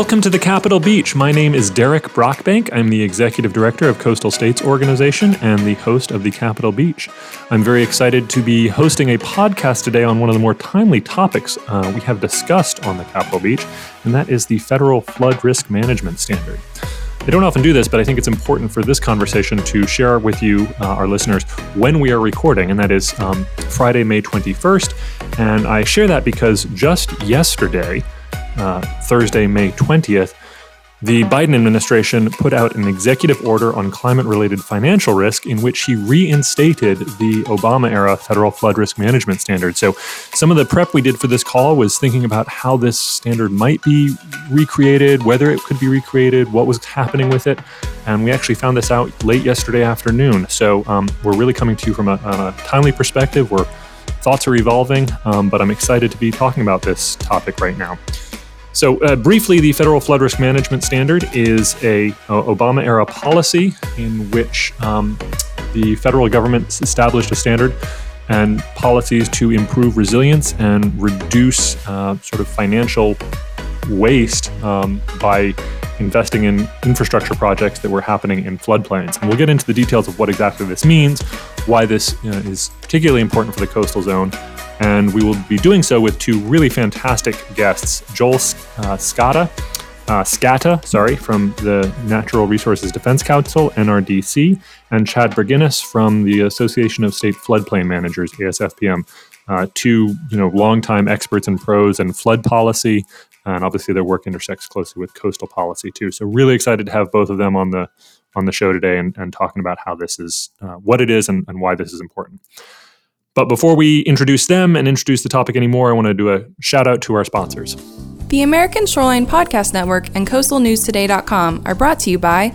Welcome to the Capitol Beach. My name is Derek Brockbank. I'm the Executive Director of Coastal States Organization and the host of the Capitol Beach. I'm very excited to be hosting a podcast today on one of the more timely topics uh, we have discussed on the Capitol Beach, and that is the Federal Flood Risk Management Standard. I don't often do this, but I think it's important for this conversation to share with you, uh, our listeners, when we are recording, and that is um, Friday, May 21st. And I share that because just yesterday, uh, Thursday, May 20th, the Biden administration put out an executive order on climate related financial risk in which he reinstated the Obama era federal flood risk management standard. So, some of the prep we did for this call was thinking about how this standard might be recreated, whether it could be recreated, what was happening with it. And we actually found this out late yesterday afternoon. So, um, we're really coming to you from a, a timely perspective where thoughts are evolving, um, but I'm excited to be talking about this topic right now. So, uh, briefly, the Federal Flood Risk Management Standard is a, a Obama era policy in which um, the federal government established a standard and policies to improve resilience and reduce uh, sort of financial waste um, by investing in infrastructure projects that were happening in floodplains. And we'll get into the details of what exactly this means, why this you know, is particularly important for the coastal zone, and we will be doing so with two really fantastic guests Joel uh, uh, Scata, sorry, from the Natural Resources Defense Council, NRDC, and Chad Berginnis from the Association of State Floodplain Managers, ASFPM. Uh, two, you know, longtime experts and pros in flood policy, and obviously their work intersects closely with coastal policy too. So really excited to have both of them on the on the show today and, and talking about how this is, uh, what it is, and, and why this is important. But before we introduce them and introduce the topic anymore, I want to do a shout out to our sponsors. The American Shoreline Podcast Network and CoastalNewsToday.com are brought to you by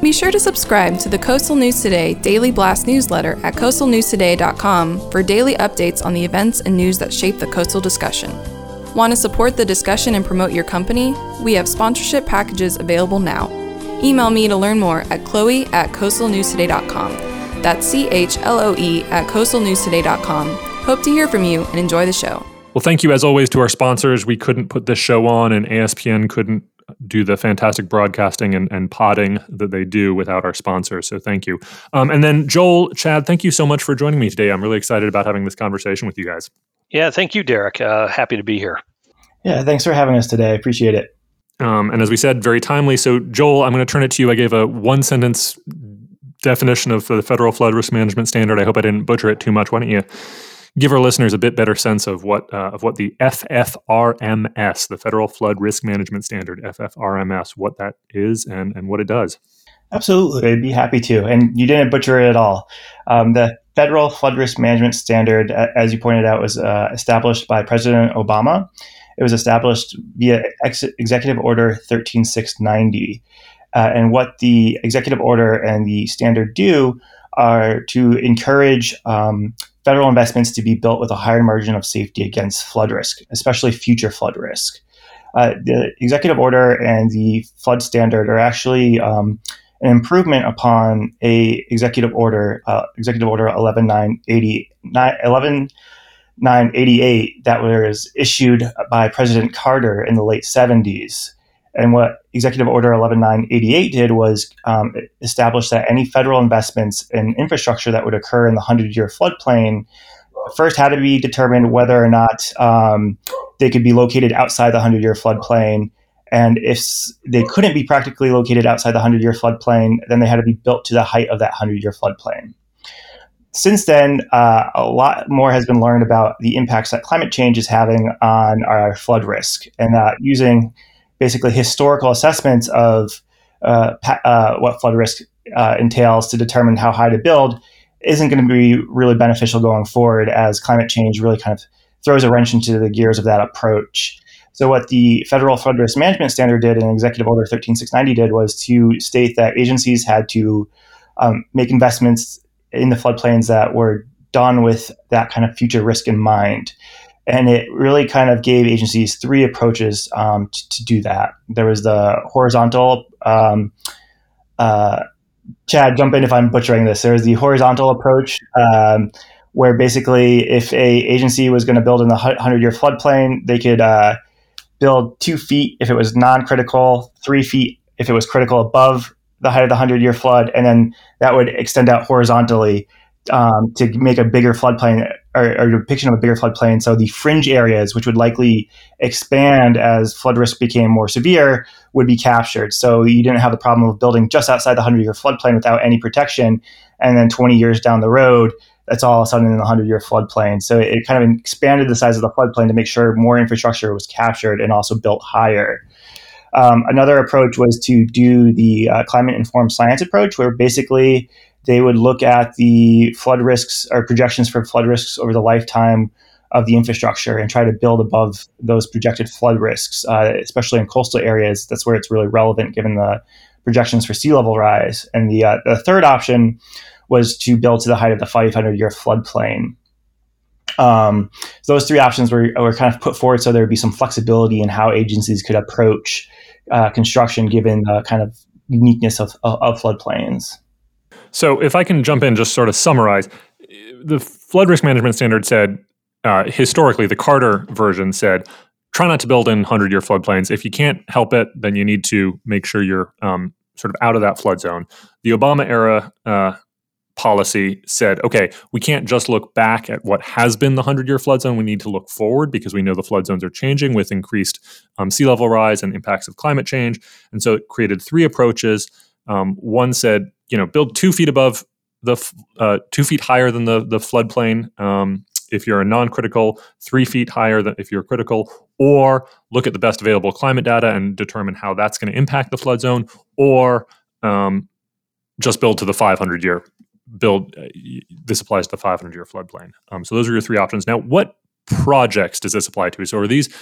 be sure to subscribe to the Coastal News Today Daily Blast newsletter at coastalnewstoday.com for daily updates on the events and news that shape the coastal discussion. Want to support the discussion and promote your company? We have sponsorship packages available now. Email me to learn more at chloe at coastalnewstoday.com. That's C H L O E at coastalnewstoday.com. Hope to hear from you and enjoy the show. Well, thank you as always to our sponsors. We couldn't put this show on, and ASPN couldn't do the fantastic broadcasting and, and podding that they do without our sponsors. So thank you. Um, and then Joel, Chad, thank you so much for joining me today. I'm really excited about having this conversation with you guys. Yeah, thank you, Derek. Uh, happy to be here. Yeah, thanks for having us today. I appreciate it. Um, and as we said, very timely. So, Joel, I'm going to turn it to you. I gave a one sentence definition of the federal flood risk management standard. I hope I didn't butcher it too much. Why don't you give our listeners a bit better sense of what uh, of what the FFRMS, the Federal Flood Risk Management Standard, FFRMS, what that is and and what it does. Absolutely, I'd be happy to. And you didn't butcher it at all. Um, the Federal Flood Risk Management Standard, as you pointed out, was uh, established by President Obama. It was established via Ex- Executive Order 13690. Uh, and what the executive order and the standard do are to encourage um, federal investments to be built with a higher margin of safety against flood risk, especially future flood risk. Uh, the executive order and the flood standard are actually um, an improvement upon a executive order, uh, executive order 11988, 11988 that was issued by President Carter in the late 70s. And what Executive Order 11988 did was um, establish that any federal investments in infrastructure that would occur in the 100 year floodplain first had to be determined whether or not um, they could be located outside the 100 year floodplain. And if they couldn't be practically located outside the 100 year floodplain, then they had to be built to the height of that 100 year floodplain. Since then, uh, a lot more has been learned about the impacts that climate change is having on our flood risk, and that using basically historical assessments of uh, uh, what flood risk uh, entails to determine how high to build isn't going to be really beneficial going forward as climate change really kind of throws a wrench into the gears of that approach. So, what the Federal Flood Risk Management Standard did and Executive Order 13690 did was to state that agencies had to um, make investments in the floodplains that were done with that kind of future risk in mind. And it really kind of gave agencies three approaches um, to, to, do that. There was the horizontal. Um, uh, Chad, jump in if I'm butchering this. There was the horizontal approach, um, where basically, if a agency was going to build in the hundred year floodplain, they could uh, build two feet if it was non-critical, three feet if it was critical above the height of the hundred year flood, and then that would extend out horizontally um, to make a bigger floodplain or, or depiction of a bigger floodplain. So the fringe areas, which would likely expand as flood risk became more severe, would be captured. So you didn't have the problem of building just outside the 100 year floodplain without any protection. And then 20 years down the road, that's all of a sudden in the 100 year floodplain. So it kind of expanded the size of the floodplain to make sure more infrastructure was captured and also built higher. Um, another approach was to do the uh, climate informed science approach, where basically they would look at the flood risks or projections for flood risks over the lifetime of the infrastructure and try to build above those projected flood risks, uh, especially in coastal areas. That's where it's really relevant given the projections for sea level rise. And the, uh, the third option was to build to the height of the 500 year floodplain. Um, those three options were, were kind of put forward so there would be some flexibility in how agencies could approach uh, construction given the kind of uniqueness of, of, of floodplains. So, if I can jump in, just sort of summarize, the flood risk management standard said uh, historically, the Carter version said, try not to build in 100 year floodplains. If you can't help it, then you need to make sure you're um, sort of out of that flood zone. The Obama era uh, policy said, okay, we can't just look back at what has been the 100 year flood zone. We need to look forward because we know the flood zones are changing with increased um, sea level rise and impacts of climate change. And so it created three approaches. Um, one said, you know, build two feet above the uh, two feet higher than the the floodplain. Um, if you're a non-critical, three feet higher than if you're critical, or look at the best available climate data and determine how that's going to impact the flood zone, or um, just build to the 500 year build. Uh, this applies to the 500 year floodplain. Um, so those are your three options. Now, what projects does this apply to? So are these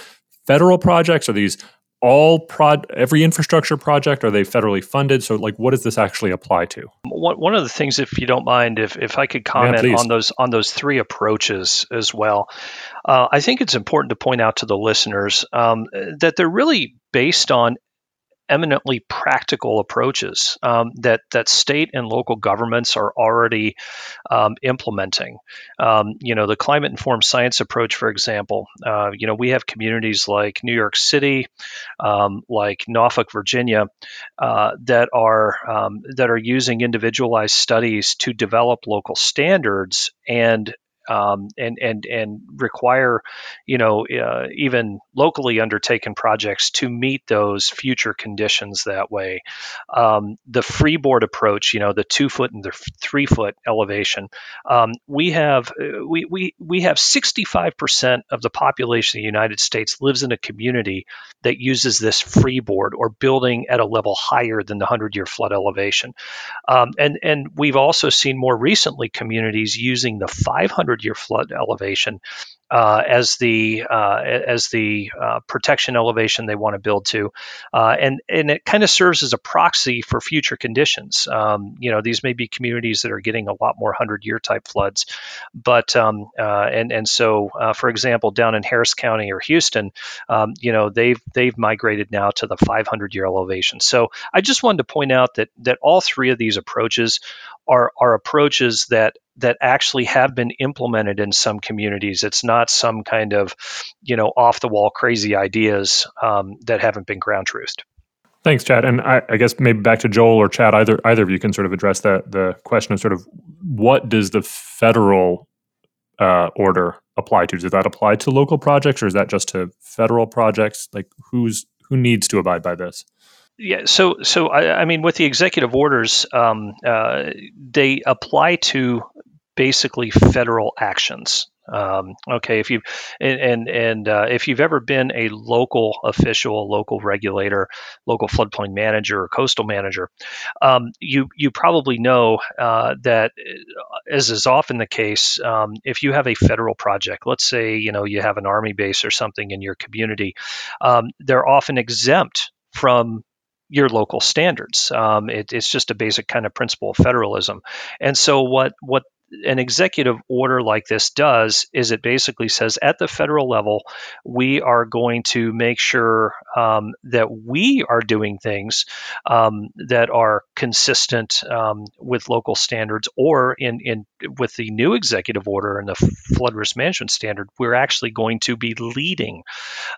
federal projects? Are these all prod every infrastructure project are they federally funded? So like what does this actually apply to? One, one of the things if you don't mind if, if i could comment yeah, on those on those three approaches as well. Uh, i think it's important to point out to the listeners um, that they're really based on eminently practical approaches um, that that state and local governments are already um, implementing. Um, you know, the climate informed science approach, for example. Uh, you know, we have communities like New York City, um, like Norfolk, Virginia, uh, that are um, that are using individualized studies to develop local standards and um, and and and require, you know, uh, even locally undertaken projects to meet those future conditions that way. Um, the freeboard approach, you know, the two foot and the three foot elevation, um, we have uh, we we we have 65 percent of the population of the United States lives in a community that uses this freeboard or building at a level higher than the 100 year flood elevation, um, and and we've also seen more recently communities using the 500 year flood elevation uh, as the uh, as the uh, protection elevation they want to build to, uh, and and it kind of serves as a proxy for future conditions. Um, you know, these may be communities that are getting a lot more hundred year type floods, but um, uh, and and so uh, for example, down in Harris County or Houston, um, you know they've they've migrated now to the 500 year elevation. So I just wanted to point out that that all three of these approaches are are approaches that that actually have been implemented in some communities. It's not some kind of, you know, off the wall crazy ideas um, that haven't been ground truthed. Thanks, Chad. And I, I, guess maybe back to Joel or Chad, either either of you can sort of address that the question of sort of what does the federal uh, order apply to? Does that apply to local projects, or is that just to federal projects? Like who's who needs to abide by this? Yeah, so so I, I mean, with the executive orders, um, uh, they apply to basically federal actions. Um, okay, if you and and, and uh, if you've ever been a local official, local regulator, local floodplain manager, or coastal manager, um, you you probably know uh, that, uh, as is often the case, um, if you have a federal project, let's say you know you have an army base or something in your community, um, they're often exempt from your local standards. Um, it, it's just a basic kind of principle of federalism. And so what what an executive order like this does is it basically says at the federal level, we are going to make sure um, that we are doing things um, that are consistent um, with local standards, or in, in with the new executive order and the flood risk management standard, we're actually going to be leading.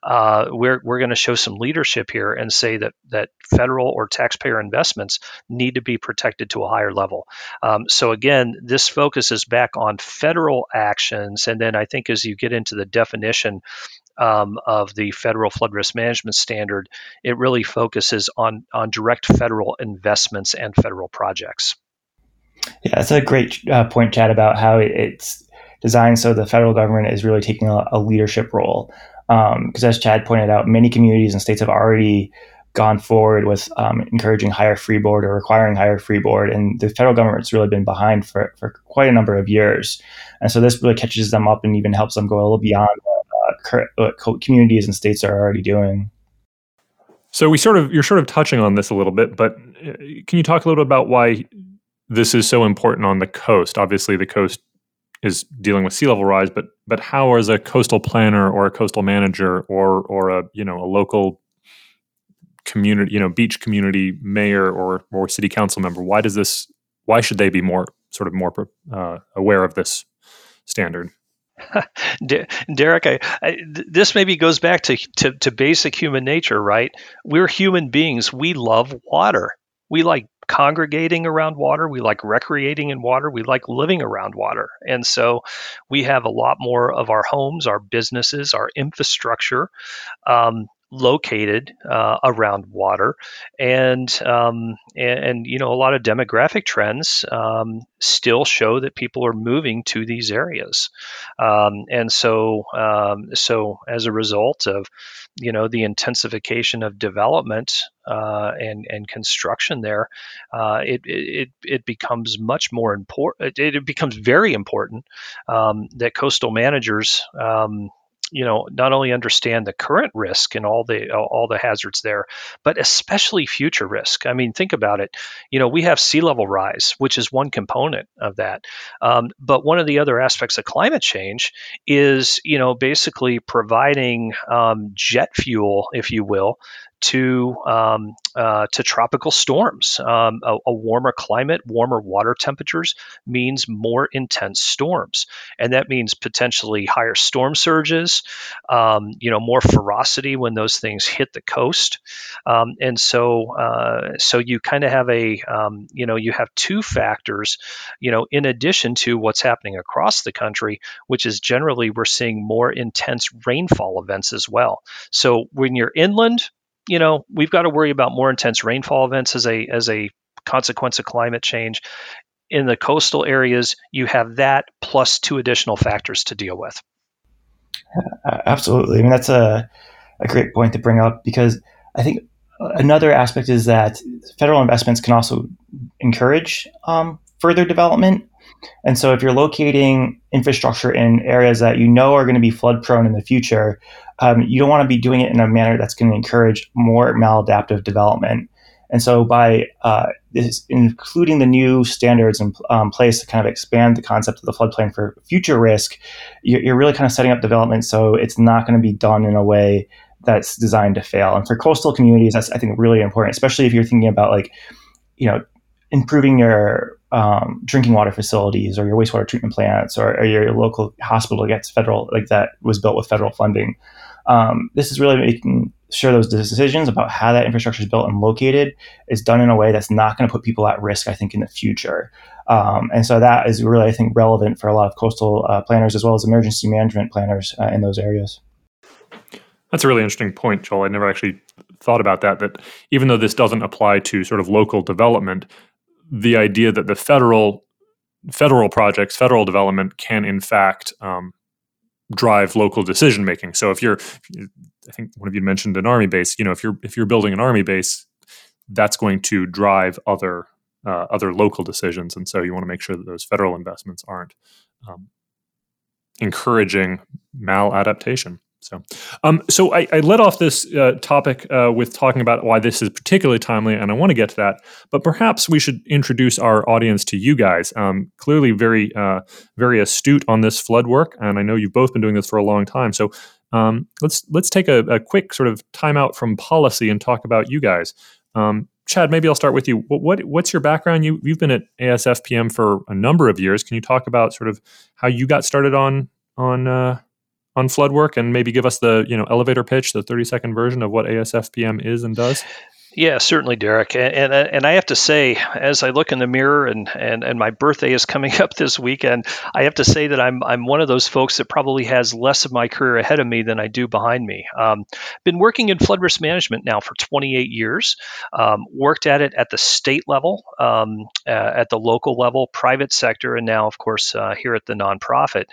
Uh, we're we're going to show some leadership here and say that that federal or taxpayer investments need to be protected to a higher level. Um, so again, this focus focuses back on federal actions. And then I think as you get into the definition um, of the federal flood risk management standard, it really focuses on, on direct federal investments and federal projects. Yeah, that's a great uh, point, Chad, about how it's designed so the federal government is really taking a, a leadership role. Because um, as Chad pointed out, many communities and states have already gone forward with um, encouraging higher freeboard or requiring higher freeboard. And the federal government's really been behind for, for quite a number of years. And so this really catches them up and even helps them go a little beyond uh, what communities and states are already doing. So we sort of you're sort of touching on this a little bit, but uh, can you talk a little bit about why this is so important on the coast? Obviously, the coast is dealing with sea level rise, but but how as a coastal planner or a coastal manager or or a you know a local community, you know, beach community mayor or or city council member? Why does this? Why should they be more sort of more uh, aware of this standard? Derek, I, I, this maybe goes back to, to, to basic human nature, right? We're human beings. We love water. We like congregating around water. We like recreating in water. We like living around water. And so we have a lot more of our homes, our businesses, our infrastructure um, located uh, around water, and, um, and, and you know a lot of demographic trends um, still show that people are moving to these areas, um, and so um, so as a result of you know the intensification of development uh, and and construction there, uh, it, it it becomes much more important. It, it becomes very important um, that coastal managers um, you know not only understand the current risk and all the all the hazards there but especially future risk. I mean think about it. You know we have sea level rise which is one component of that. Um, but one of the other aspects of climate change is you know basically providing um, jet fuel if you will to um, uh, to tropical storms. Um, a, a, warmer climate, warmer water temperatures means more intense storms, and that means potentially higher storm surges. Um, you know, more ferocity when those things hit the coast, um, and so uh, so you kind of have a um, you know you have two factors. You know, in addition to what's happening across the country, which is generally we're seeing more intense rainfall events as well. So when you're inland, you know, we've got to worry about more intense rainfall events as a as a consequence of climate change. In the coastal areas, you have that plus two additional factors to deal with. Uh, absolutely. I mean, that's a, a great point to bring up because I think another aspect is that federal investments can also encourage um, further development. And so, if you're locating infrastructure in areas that you know are going to be flood prone in the future, um, you don't want to be doing it in a manner that's going to encourage more maladaptive development. And so, by uh, including the new standards in um, place to kind of expand the concept of the floodplain for future risk, you're, you're really kind of setting up development so it's not going to be done in a way that's designed to fail. And for coastal communities, that's I think really important, especially if you're thinking about like, you know, improving your um, drinking water facilities or your wastewater treatment plants or, or, your local hospital gets federal like that was built with federal funding. Um, this is really making sure those decisions about how that infrastructure is built and located is done in a way that's not going to put people at risk. I think in the future, um, and so that is really I think relevant for a lot of coastal uh, planners as well as emergency management planners uh, in those areas. That's a really interesting point, Joel. I never actually thought about that. That even though this doesn't apply to sort of local development, the idea that the federal federal projects, federal development can in fact um, drive local decision making. So if you're, I think one of you mentioned an army base. You know, if you're if you're building an army base, that's going to drive other uh, other local decisions, and so you want to make sure that those federal investments aren't um, encouraging maladaptation. So, um, so I, I led off this uh, topic uh, with talking about why this is particularly timely, and I want to get to that. But perhaps we should introduce our audience to you guys. Um, clearly, very, uh, very astute on this flood work, and I know you've both been doing this for a long time. So, um, let's let's take a, a, quick sort of timeout from policy and talk about you guys. Um, Chad, maybe I'll start with you. What, what, what's your background? You you've been at ASFPM for a number of years. Can you talk about sort of how you got started on on uh, on flood work and maybe give us the you know elevator pitch, the 30 second version of what ASFPM is and does? Yeah, certainly, Derek. And, and, and I have to say, as I look in the mirror, and, and and my birthday is coming up this weekend, I have to say that I'm I'm one of those folks that probably has less of my career ahead of me than I do behind me. Um, been working in flood risk management now for 28 years. Um, worked at it at the state level, um, uh, at the local level, private sector, and now, of course, uh, here at the nonprofit.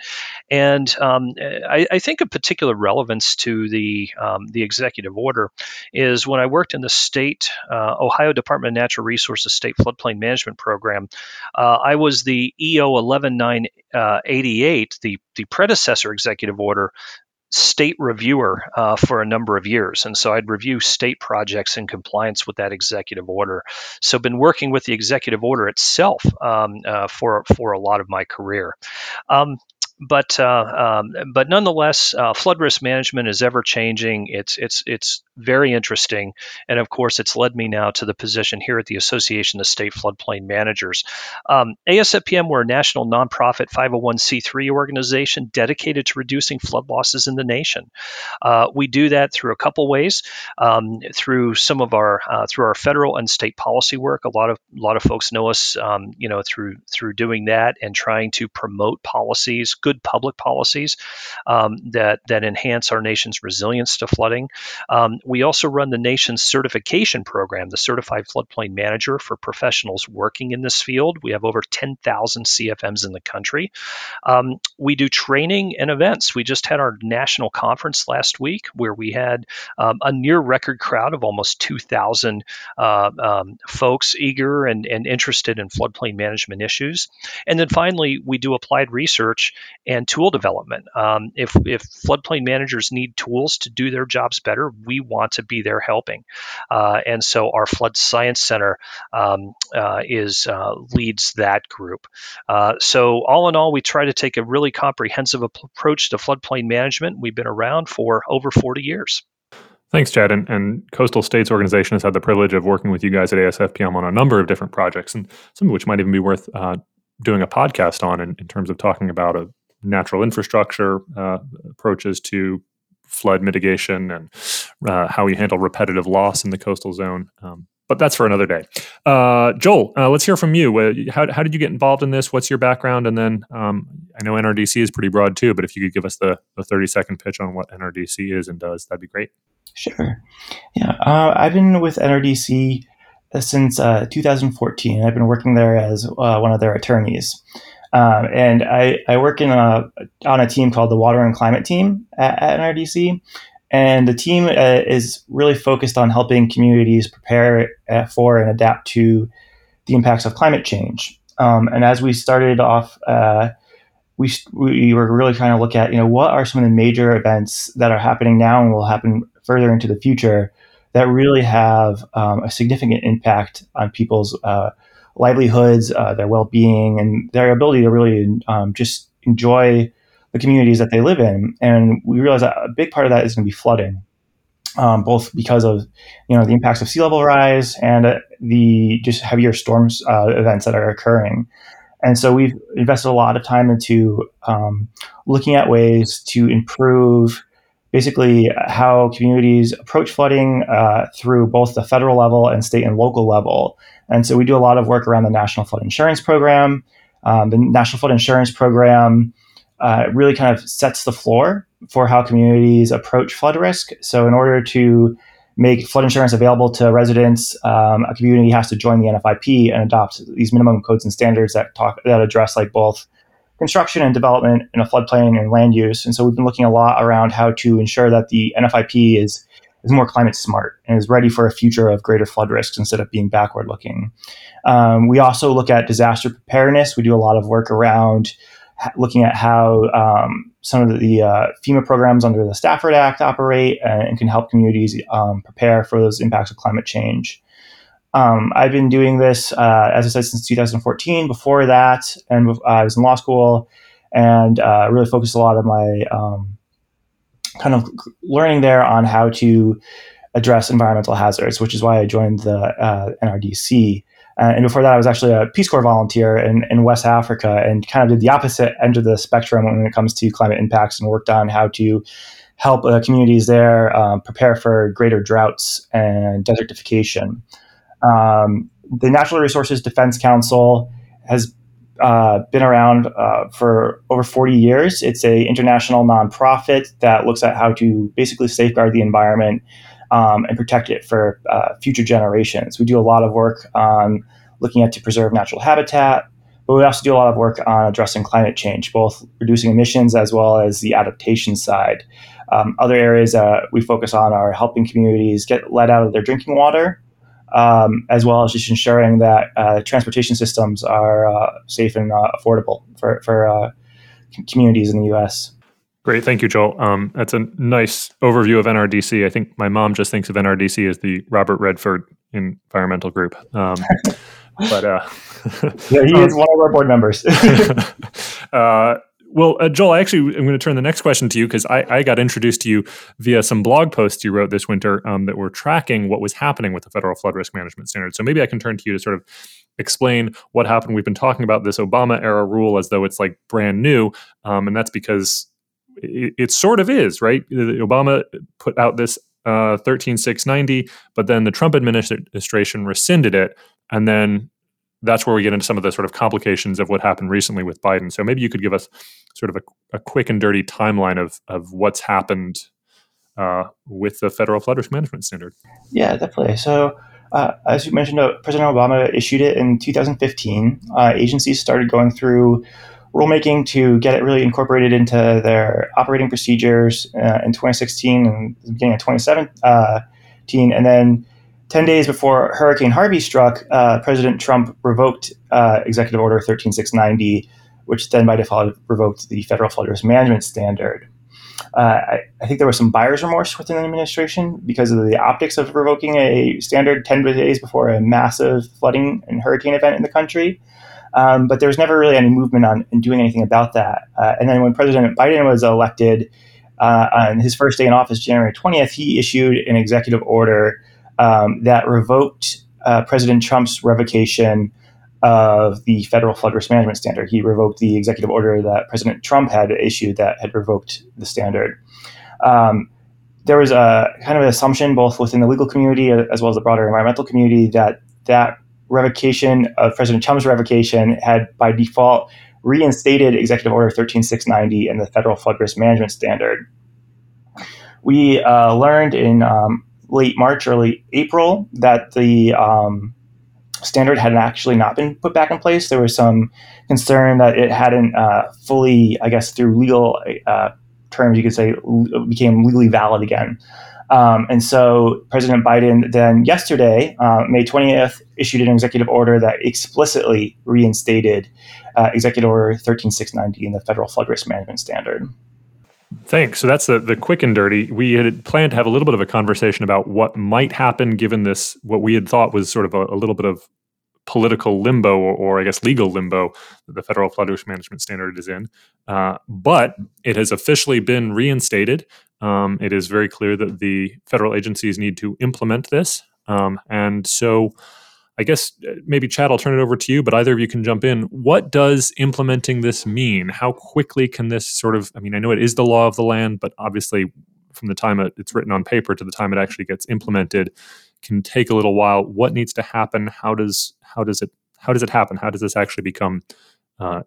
And um, I, I, think of particular relevance to the um, the executive order is when I worked in the state state, uh, Ohio Department of Natural Resources State Floodplain Management Program. Uh, I was the EO 11988, the, the predecessor executive order state reviewer uh, for a number of years. And so I'd review state projects in compliance with that executive order. So been working with the executive order itself um, uh, for, for a lot of my career. Um, but uh, um, but nonetheless, uh, flood risk management is ever changing. It's it's it's very interesting, and of course, it's led me now to the position here at the Association of State Floodplain Managers. Um, ASFPM, we're a national nonprofit 501c3 organization dedicated to reducing flood losses in the nation. Uh, we do that through a couple ways. Um, through some of our uh, through our federal and state policy work. A lot of a lot of folks know us, um, you know, through through doing that and trying to promote policies good public policies um, that that enhance our nation's resilience to flooding. Um, we also run the nation's certification program, the Certified Floodplain Manager for professionals working in this field. We have over 10,000 CFMs in the country. Um, we do training and events. We just had our national conference last week where we had um, a near record crowd of almost 2,000 uh, um, folks eager and, and interested in floodplain management issues. And then finally, we do applied research and tool development. Um, if, if floodplain managers need tools to do their jobs better, we want to be there helping. Uh, and so our Flood Science Center um, uh, is uh, leads that group. Uh, so all in all, we try to take a really comprehensive approach to floodplain management. We've been around for over 40 years. Thanks, Chad. And, and, Coastal States Organization has had the privilege of working with you guys at ASFPM on a number of different projects, and some of which might even be worth uh, doing a podcast on in, in, terms of talking about a natural infrastructure uh, approaches to flood mitigation and uh, how we handle repetitive loss in the coastal zone. Um, but that's for another day. Uh, Joel, uh, let's hear from you. Uh, how, how, did you get involved in this? What's your background? And then um, I know NRDC is pretty broad too, but if you could give us the, the 30 second pitch on what NRDC is and does, that'd be great. Sure. Yeah. Uh, I've been with NRDC since 2014. I've been working there as one of their attorneys. Um, and I, I work in a, on a team called the Water and Climate Team at, at NRDC. And the team uh, is really focused on helping communities prepare uh, for and adapt to the impacts of climate change. Um, and as we started off, uh, we, we were really trying to look at, you know, what are some of the major events that are happening now and will happen further into the future that really have um, a significant impact on people's uh, livelihoods, uh, their well being, and their ability to really um, just enjoy the communities that they live in. And we realize that a big part of that is going to be flooding, um, both because of you know the impacts of sea level rise and uh, the just heavier storms uh, events that are occurring. And so we've invested a lot of time into um, looking at ways to improve basically how communities approach flooding uh, through both the federal level and state and local level. And so we do a lot of work around the National Flood Insurance Program. Um, the National Flood Insurance Program uh, really kind of sets the floor for how communities approach flood risk. So, in order to make flood insurance available to residents, um, a community has to join the NFIP and adopt these minimum codes and standards that talk that address like both construction and development in a floodplain and land use. And so we've been looking a lot around how to ensure that the NFIP is is more climate smart and is ready for a future of greater flood risks instead of being backward looking. Um, we also look at disaster preparedness. We do a lot of work around looking at how um, some of the uh, FEMA programs under the Stafford Act operate and, and can help communities um, prepare for those impacts of climate change. Um, I've been doing this, uh, as I said, since 2014. Before that, and uh, I was in law school and uh, really focused a lot of my um, kind of learning there on how to address environmental hazards, which is why I joined the uh, NRDC. Uh, and before that, I was actually a Peace Corps volunteer in, in West Africa and kind of did the opposite end of the spectrum when it comes to climate impacts and worked on how to help uh, communities there um, prepare for greater droughts and desertification. Um, the Natural Resources Defense Council has uh, been around uh, for over 40 years. It's a international nonprofit that looks at how to basically safeguard the environment um, and protect it for uh, future generations. We do a lot of work on looking at to preserve natural habitat, but we also do a lot of work on addressing climate change, both reducing emissions as well as the adaptation side. Um, other areas uh, we focus on are helping communities get let out of their drinking water, um, as well as just ensuring that uh, transportation systems are uh, safe and uh, affordable for, for uh, communities in the U.S. Great, thank you, Joel. Um, that's a nice overview of NRDC. I think my mom just thinks of NRDC as the Robert Redford Environmental Group. Um, but uh, yeah, he is one of our board members. well, uh, Joel, I actually am going to turn the next question to you because I, I, got introduced to you via some blog posts you wrote this winter um, that were tracking what was happening with the federal flood risk management standard. So maybe I can turn to you to sort of explain what happened. We've been talking about this Obama era rule as though it's like brand new, um, and that's because it, it, sort of is, right? Obama put out this uh, 13690, but then the Trump administration rescinded it, and then that's where we get into some of the sort of complications of what happened recently with Biden. So maybe you could give us sort of a, a quick and dirty timeline of of what's happened uh, with the federal flood risk management standard. Yeah, definitely. So. Uh, as you mentioned, uh, President Obama issued it in 2015. Uh, agencies started going through rulemaking to get it really incorporated into their operating procedures uh, in 2016 and beginning of 2017. Uh, and then 10 days before Hurricane Harvey struck, uh, President Trump revoked uh, Executive Order 13690, which then by default revoked the federal flood risk management standard. Uh, I, I, think there was some buyer's remorse within the administration because of the optics of revoking a standard 10 days before a massive flooding and hurricane event in the country. Um, but there was never really any movement on in doing anything about that. Uh, and then when President Biden was elected uh, on his first day in office, January 20th, he issued an executive order um, that revoked uh, President Trump's revocation of the federal flood risk management standard. He revoked the executive order that President Trump had issued that had revoked the standard. Um, there was a kind of an assumption, both within the legal community as well as the broader environmental community, that that revocation of President Trump's revocation had by default reinstated Executive Order 13690 and the federal flood risk management standard. We uh, learned in um, late March, early April that the um, standard had actually not been put back in place. There was some concern that it hadn't uh, fully, I guess, through legal uh, terms, you could say, became legally valid again. Um, and so President Biden then yesterday, uh, May 20th, issued an executive order that explicitly reinstated uh, Executive Order 13690 in the federal flood risk management standard. Thanks. So that's the, the quick and dirty. We had planned to have a little bit of a conversation about what might happen given this, what we had thought was sort of a, a little bit of political limbo or, or, I guess legal limbo that the federal flood risk management standard is in. Uh, but it has officially been reinstated. Um, it is very clear that the federal agencies need to implement this. Um, and so I guess uh, maybe Chad, I'll turn it over to you, but either of you can jump in. What does implementing this mean? How quickly can this sort of, I mean, I know it is the law of the land, but obviously from the time it's written on paper to the time it actually gets implemented can take a little while. What needs to happen? How does how does it how does it happen? How does this actually become uh,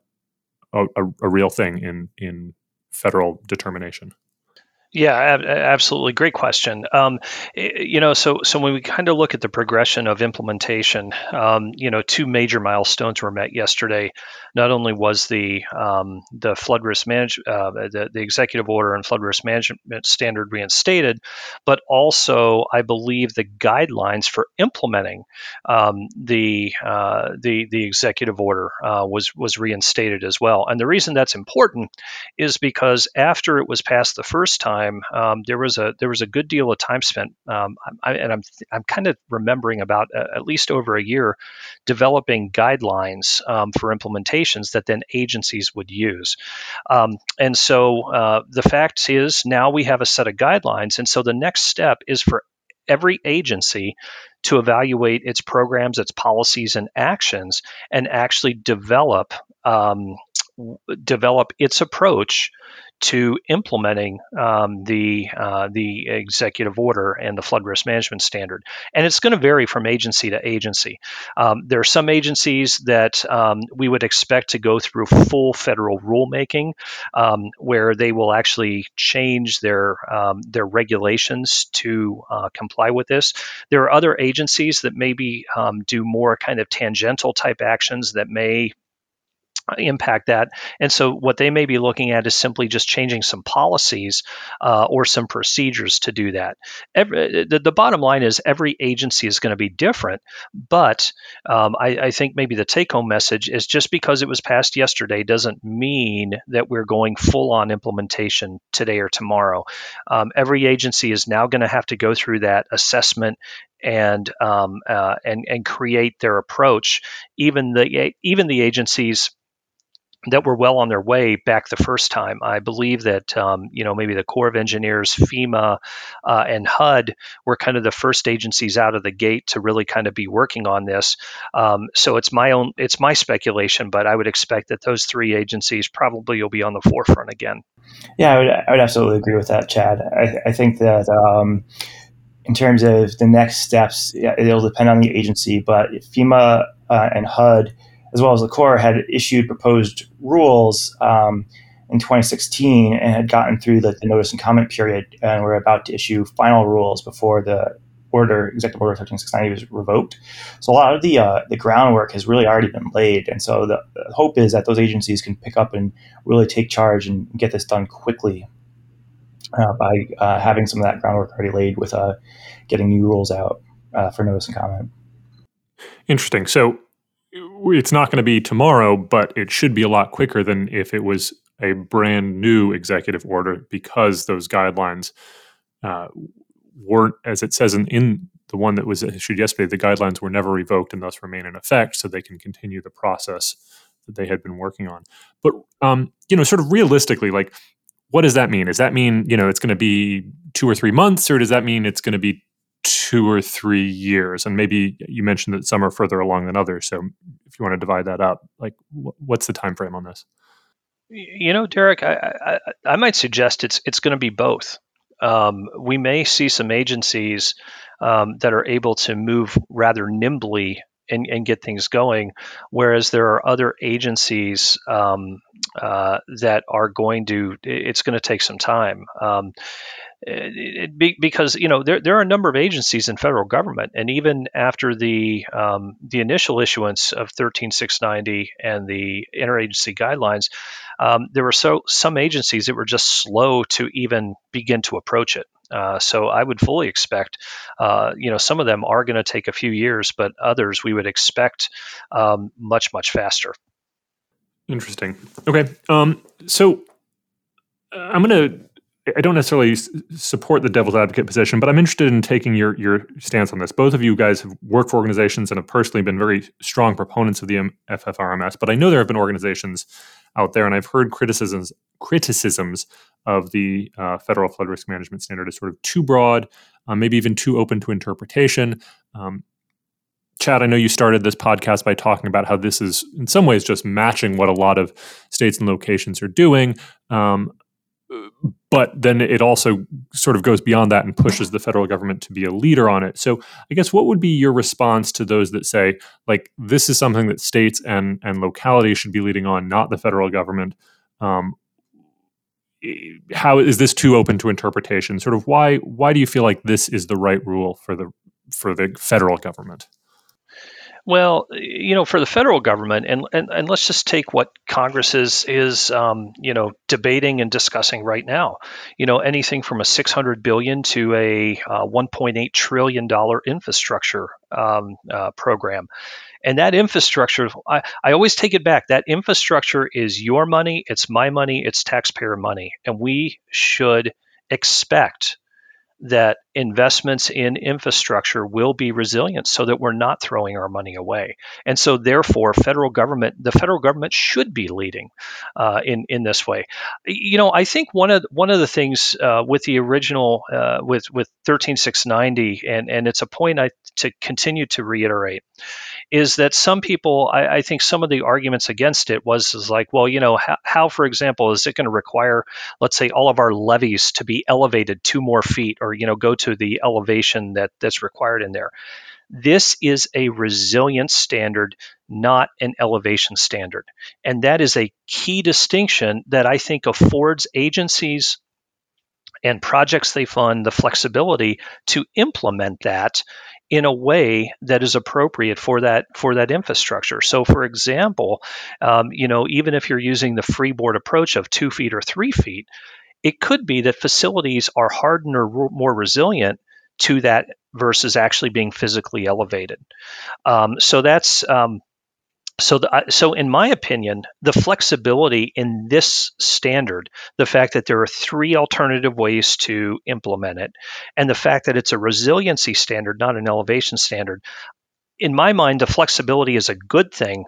a, a, real thing in in federal determination? Yeah, absolutely. Great question. Um, you know, so so when we kind of look at the progression of implementation, um, you know, two major milestones were met yesterday. Not only was the um, the flood risk manage uh, the, the executive order and flood risk management standard reinstated, but also I believe the guidelines for implementing um, the uh, the the executive order uh, was was reinstated as well. And the reason that's important is because after it was passed the first time time, um, there was a there was a good deal of time spent, um, I, and I'm I'm kind of remembering about at least over a year developing guidelines um, for implementations that then agencies would use. Um, and so uh, the fact is now we have a set of guidelines, and so the next step is for every agency to evaluate its programs, its policies, and actions, and actually develop um, develop its approach to implementing um, the uh, the executive order and the flood risk management standard, and it's going to vary from agency to agency. Um, there are some agencies that um, we would expect to go through full federal rulemaking, um, where they will actually change their um, their regulations to uh, comply with this. There are other agencies that maybe um, do more kind of tangential type actions that may impact that. And so, what they may be looking at is simply just changing some policies uh, or some procedures to do that. Every, the, the, bottom line is every agency is going to be different, but um, I, I, think maybe the take home message is just because it was passed yesterday doesn't mean that we're going full on implementation today or tomorrow. Um, every agency is now going to have to go through that assessment and um, uh, and and create their approach. Even the even the agencies that were well on their way back the first time. I believe that um, you know maybe the Corps of Engineers, FEMA, uh, and HUD were kind of the first agencies out of the gate to really kind of be working on this. Um, so it's my own, it's my speculation, but I would expect that those three agencies probably will be on the forefront again. Yeah, I would, I would absolutely agree with that, Chad. I, I think that. Um, in terms of the next steps, it'll depend on the agency, but FEMA uh, and HUD as well as the Corps, had issued proposed rules um, in 2016 and had gotten through the, the, notice and comment period, and were about to issue final rules before the order, Executive Order 13690, was revoked. So a lot of the uh, the groundwork has really already been laid, and so the, hope is that those agencies can pick up and really take charge and get this done quickly uh, by uh, having some of that groundwork already laid with uh, getting new rules out uh, for notice and comment. Interesting. So it's not going to be tomorrow, but it should be a lot quicker than if it was a brand new executive order because those guidelines uh, weren't, as it says in, in the one that was issued yesterday, the guidelines were never revoked and thus remain in effect, so they can continue the process that they had been working on. But um, you know, sort of realistically, like, what does that mean? Does that mean you know it's going to be two or three months, or does that mean it's going to be two or three years and maybe you mentioned that some are further along than others so if you want to divide that up like what's the time frame on this you know derek i, I, I might suggest it's it's going to be both um, we may see some agencies um, that are able to move rather nimbly and, and, get things going, whereas there are other agencies um, uh, that are going to. It's going to take some time. Um, it, be, because you know there, there are a number of agencies in federal government, and even after the um, the initial issuance of 13690 and the interagency guidelines, um, there were so some agencies that were just slow to even begin to approach it. Uh, so I would fully expect, uh, you know, some of them are going to take a few years, but others we would expect um, much much faster. Interesting. Okay, um, so uh, I'm going to I don't necessarily support the devil's advocate position, but I'm interested in taking your your stance on this. Both of you guys have worked for organizations and have personally been very strong proponents of the FFRMS. But I know there have been organizations out there, and I've heard criticisms criticisms of the uh, federal flood risk management standard as sort of too broad, uh, maybe even too open to interpretation. Um, Chad, I know you started this podcast by talking about how this is, in some ways, just matching what a lot of states and locations are doing. Um, but then it also sort of goes beyond that and pushes the federal government to be a leader on it. So I guess what would be your response to those that say like this is something that states and and localities should be leading on, not the federal government? Um, how is this too open to interpretation? Sort of why why do you feel like this is the right rule for the for the federal government? Well, you know, for the federal government, and, and, and let's just take what Congress is is um, you know debating and discussing right now. You know, anything from a 600 billion to a uh, 1.8 trillion dollar infrastructure um, uh, program, and that infrastructure, I, I always take it back. That infrastructure is your money, it's my money, it's taxpayer money, and we should expect that investments in infrastructure will be resilient so that we're not throwing our money away. And so therefore federal government the federal government should be leading uh, in in this way. You know, I think one of one of the things uh, with the original uh, with with 13690 and and it's a point I to continue to reiterate is that some people, I, I, think some of the arguments against it was is like, well, you know, how, how for example, is it going to require, let's say, all of our levees to be elevated two more feet, or you know, go to the elevation that that's required in there? This is a resilience standard, not an elevation standard. And that is a key distinction that I think affords agencies and projects they fund the flexibility to implement that in a way that is appropriate for that for that infrastructure. So, for example, um, you know, even if you're using the freeboard approach of two feet or three feet, it could be that facilities are hardened or more resilient to that versus actually being physically elevated. Um, so that's um, so, the, so in my opinion, the flexibility in this standard, the fact that there are three alternative ways to implement it, and the fact that it's a resiliency standard, not an elevation standard, in my mind, the flexibility is a good thing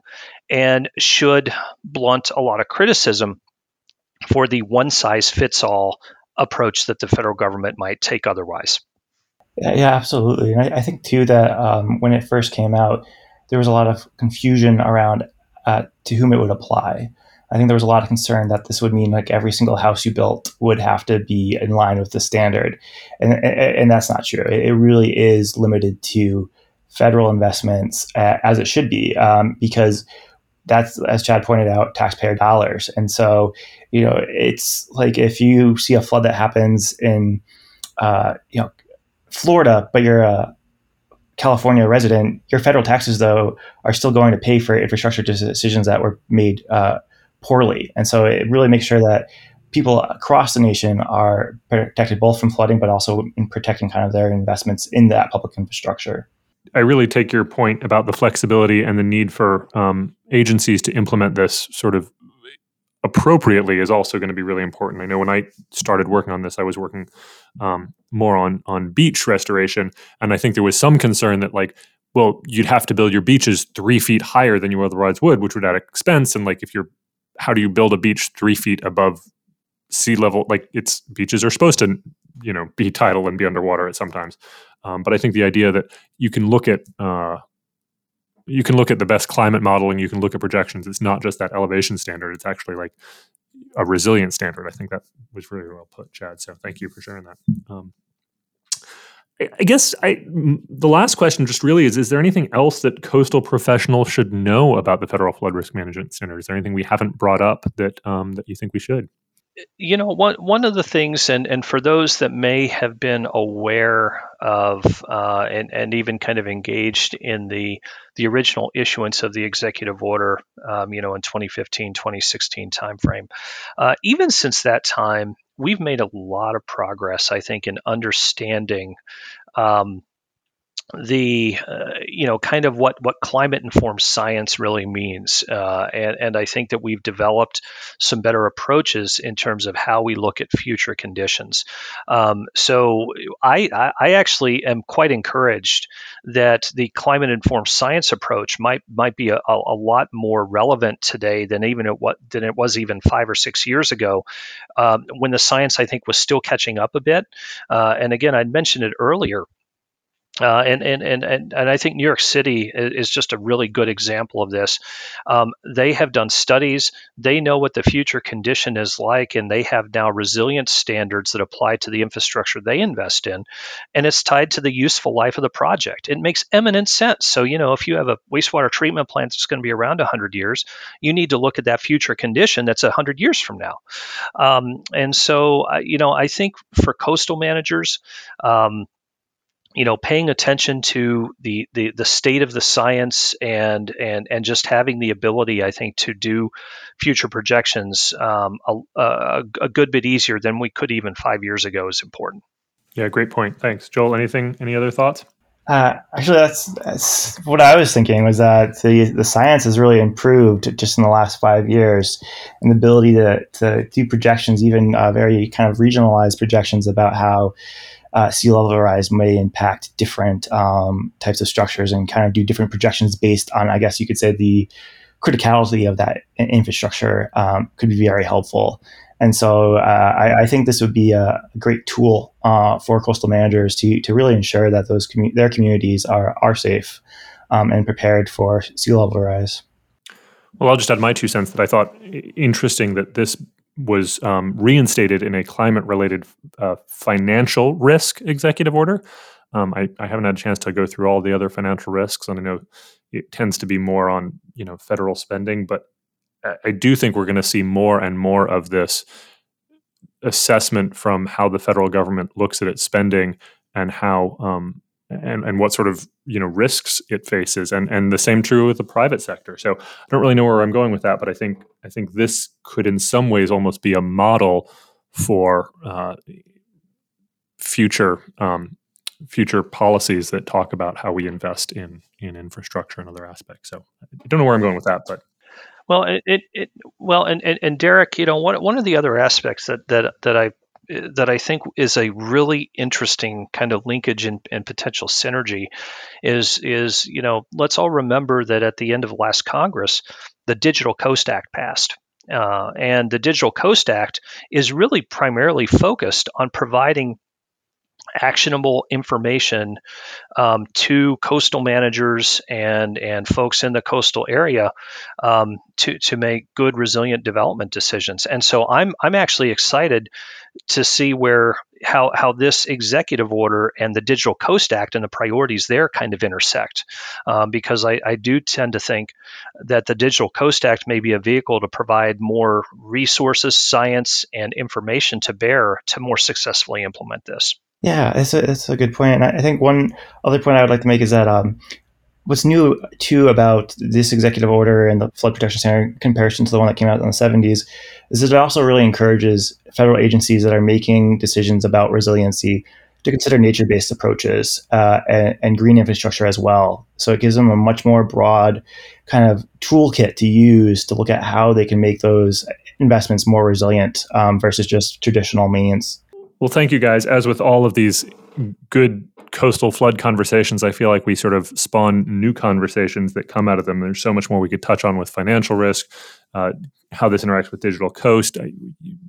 and should blunt a lot of criticism for the one size fits all approach that the federal government might take otherwise. Yeah, absolutely. And I, I, think, too, that um, when it first came out, there was a lot of confusion around uh, to whom it would apply. I think there was a lot of concern that this would mean like every single house you built would have to be in line with the standard, and and that's not true. It really is limited to federal investments uh, as it should be, um, because that's as Chad pointed out, taxpayer dollars. And so, you know, it's like if you see a flood that happens in, uh, you know, Florida, but you're a California resident, your federal taxes, though, are still going to pay for infrastructure decisions that were made uh, poorly. And so it really makes sure that people across the nation are protected both from flooding, but also in protecting kind of their investments in that public infrastructure. I really take your point about the flexibility and the need for um, agencies to implement this sort of appropriately is also going to be really important. I know when I started working on this, I was working um, more on on beach restoration, and I think there was some concern that like, well, you'd have to build your beaches three feet higher than you otherwise would, which would add expense. And like, if you're, how do you build a beach three feet above sea level? Like, it's beaches are supposed to, you know, be tidal and be underwater at sometimes. Um, but I think the idea that you can look at uh, you can look at the best climate modeling, you can look at projections. It's not just that elevation standard. It's actually like a resilient standard. I think that was really well put, Chad. So thank you for sharing that. Um, I guess I, the last question just really is: Is there anything else that coastal professionals should know about the federal flood risk management center? Is there anything we haven't brought up that um, that you think we should? You know one one of the things and and for those that may have been aware of uh, and and even kind of engaged in the the original issuance of the executive order um, you know in 2015 2016 timeframe uh, even since that time we've made a lot of progress I think in understanding um, the uh, you know kind of what what climate informed science really means. Uh, and and I think that we've developed some better approaches in terms of how we look at future conditions. Um, so I I actually am quite encouraged that the climate informed science approach might might be a, a, lot more relevant today than even it what than it was even five or six years ago um, when the science I think was still catching up a bit. Uh, and again I mentioned it earlier Uh, and, and, and, and, and I think New York City is just a really good example of this. Um, they have done studies, they know what the future condition is like, and they have now resilience standards that apply to the infrastructure they invest in. And it's tied to the useful life of the project. It makes eminent sense. So, you know, if you have a wastewater treatment plant that's going to be around 100 years, you need to look at that future condition that's 100 years from now. Um, and so, uh, you know, I think for coastal managers, um, you know paying attention to the, the the state of the science and and and just having the ability i think to do future projections um, a, a, a, good bit easier than we could even five years ago is important. Yeah great point. Thanks. Joel anything any other thoughts? Uh, actually, that's, that's what I was thinking was that the, the science has really improved just in the last five years, and the ability to, to do projections, even uh, very kind of regionalized projections about how uh, sea level rise may impact different um, types of structures and kind of do different projections based on, I guess you could say, the criticality of that infrastructure um, could be very helpful. And so uh, I, I, think this would be a great tool uh, for coastal managers to, to really ensure that those commu- their communities are, are safe um, and prepared for sea level rise. Well, I'll just add my two cents that I thought interesting that this was um, reinstated in a climate related uh, financial risk executive order. Um, I, I, haven't had a chance to go through all the other financial risks, and I know it tends to be more on you know federal spending, but I, do think we're going to see more and more of this assessment from how the federal government looks at its spending and how um, and, and what sort of you know risks it faces. And and the same true with the private sector. So i don't really know where i'm going with that but i think i think this could in some ways almost be a model for uh, future um, future policies that talk about how we invest in in infrastructure and other aspects. So i don't know where i'm going with that but well, it, it, well, and, and, and Derek, you know, one one of the other aspects that that that I that I think is a really interesting kind of linkage and, and, potential synergy is is you know let's all remember that at the end of last Congress, the Digital Coast Act passed. Uh, and the Digital Coast Act is really primarily focused on providing actionable information um, to coastal managers and and folks in the coastal area um, to to make good resilient development decisions. And so I'm I'm actually excited to see where how how this executive order and the Digital Coast Act and the priorities there kind of intersect, um, because I, I do tend to think that the Digital Coast Act may be a vehicle to provide more resources, science, and information to bear to more successfully implement this. Yeah, it's a, a good point. And I think one other point I would like to make is that um, what's new too about this executive order and the flood protection center comparison to the one that came out in the 70s is that it also really encourages federal agencies that are making decisions about resiliency to consider nature-based approaches uh, and, and, green infrastructure as well. So it gives them a much more broad kind of toolkit to use to look at how they can make those investments more resilient um, versus just traditional means. Well, thank you guys. As with all of these good coastal flood conversations, I feel like we sort of spawn new conversations that come out of them. There's so much more we could touch on with financial risk, uh, how this interacts with Digital Coast. I,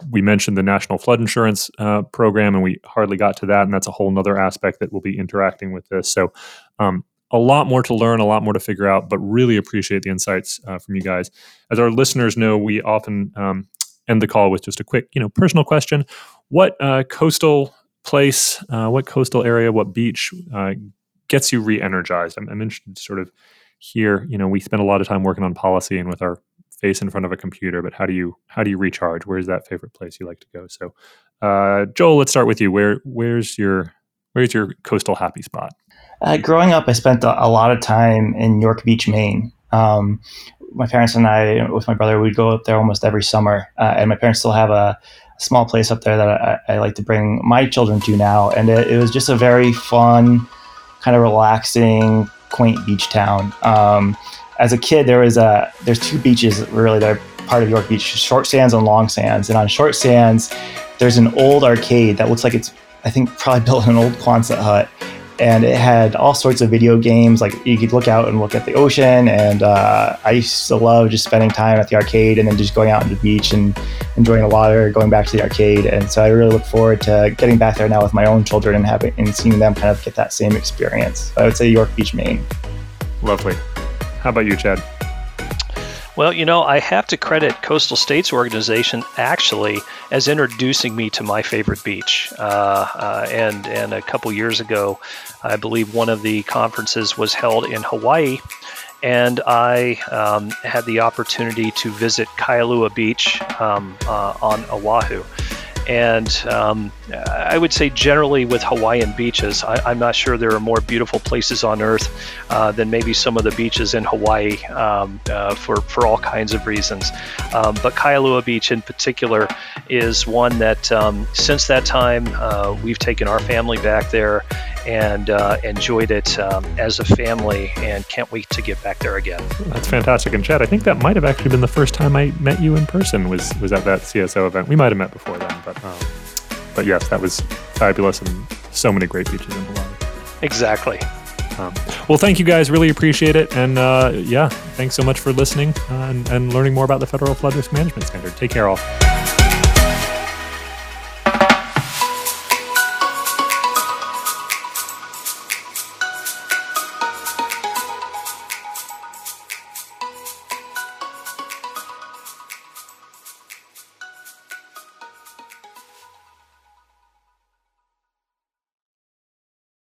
we mentioned the National Flood Insurance uh, Program, and we hardly got to that. And that's a whole other aspect that we'll be interacting with this. So, um, a lot more to learn, a lot more to figure out, but really appreciate the insights uh, from you guys. As our listeners know, we often um, end the call with just a quick, you know, personal question. What uh, coastal place, uh, what coastal area, what beach uh, gets you re-energized? I'm, I'm, interested to sort of hear. You know, we spend a lot of time working on policy and with our face in front of a computer, but how do you how do you recharge? Where's that favorite place you like to go? So, uh, Joel, let's start with you. Where where's your where's your coastal happy spot? Uh, growing up, I spent a, lot of time in York Beach, Maine. Um, my parents and I, with my brother, we'd go up there almost every summer. Uh, and my parents still have a, small place up there that I, I, like to bring my children to now. And it, it, was just a very fun, kind of relaxing, quaint beach town. Um, as a kid, there was a there's two beaches really that are part of York Beach: Short Sands and Long Sands. And on Short Sands, there's an old arcade that looks like it's I think probably built in an old Quonset hut. And it had all sorts of video games. Like you could look out and look at the ocean, and uh, I used to love just spending time at the arcade and then just going out on the beach and enjoying the water, going back to the arcade. And so I really look forward to getting back there now with my own children and having and seeing them kind of get that same experience. So I would say York Beach, Maine. Lovely. How about you, Chad? Well, you know, I have to credit Coastal States Organization actually as introducing me to my favorite beach. Uh, uh, and and a couple years ago, I believe one of the conferences was held in Hawaii, and I um, had the opportunity to visit Kailua Beach um, uh, on Oahu. And um, I would say generally with Hawaiian beaches, I, am not sure there are more beautiful places on earth uh, than maybe some of the beaches in Hawaii um, uh, for, for all kinds of reasons. Um, but Kailua Beach in particular is one that um, since that time uh, we've taken our family back there and uh, enjoyed it um, as a family and can't wait to get back there again. That's fantastic. And Chad, I think that might have actually been the first time I met you in person was, was at that CSO event. We might have met before then, but um, but yes, that was fabulous and so many great beaches in Hawaii. Exactly. Um, well, thank you guys. Really appreciate it. And uh, yeah, thanks so much for listening uh, and, and learning more about the Federal Flood Risk Management Standard. Take care, all.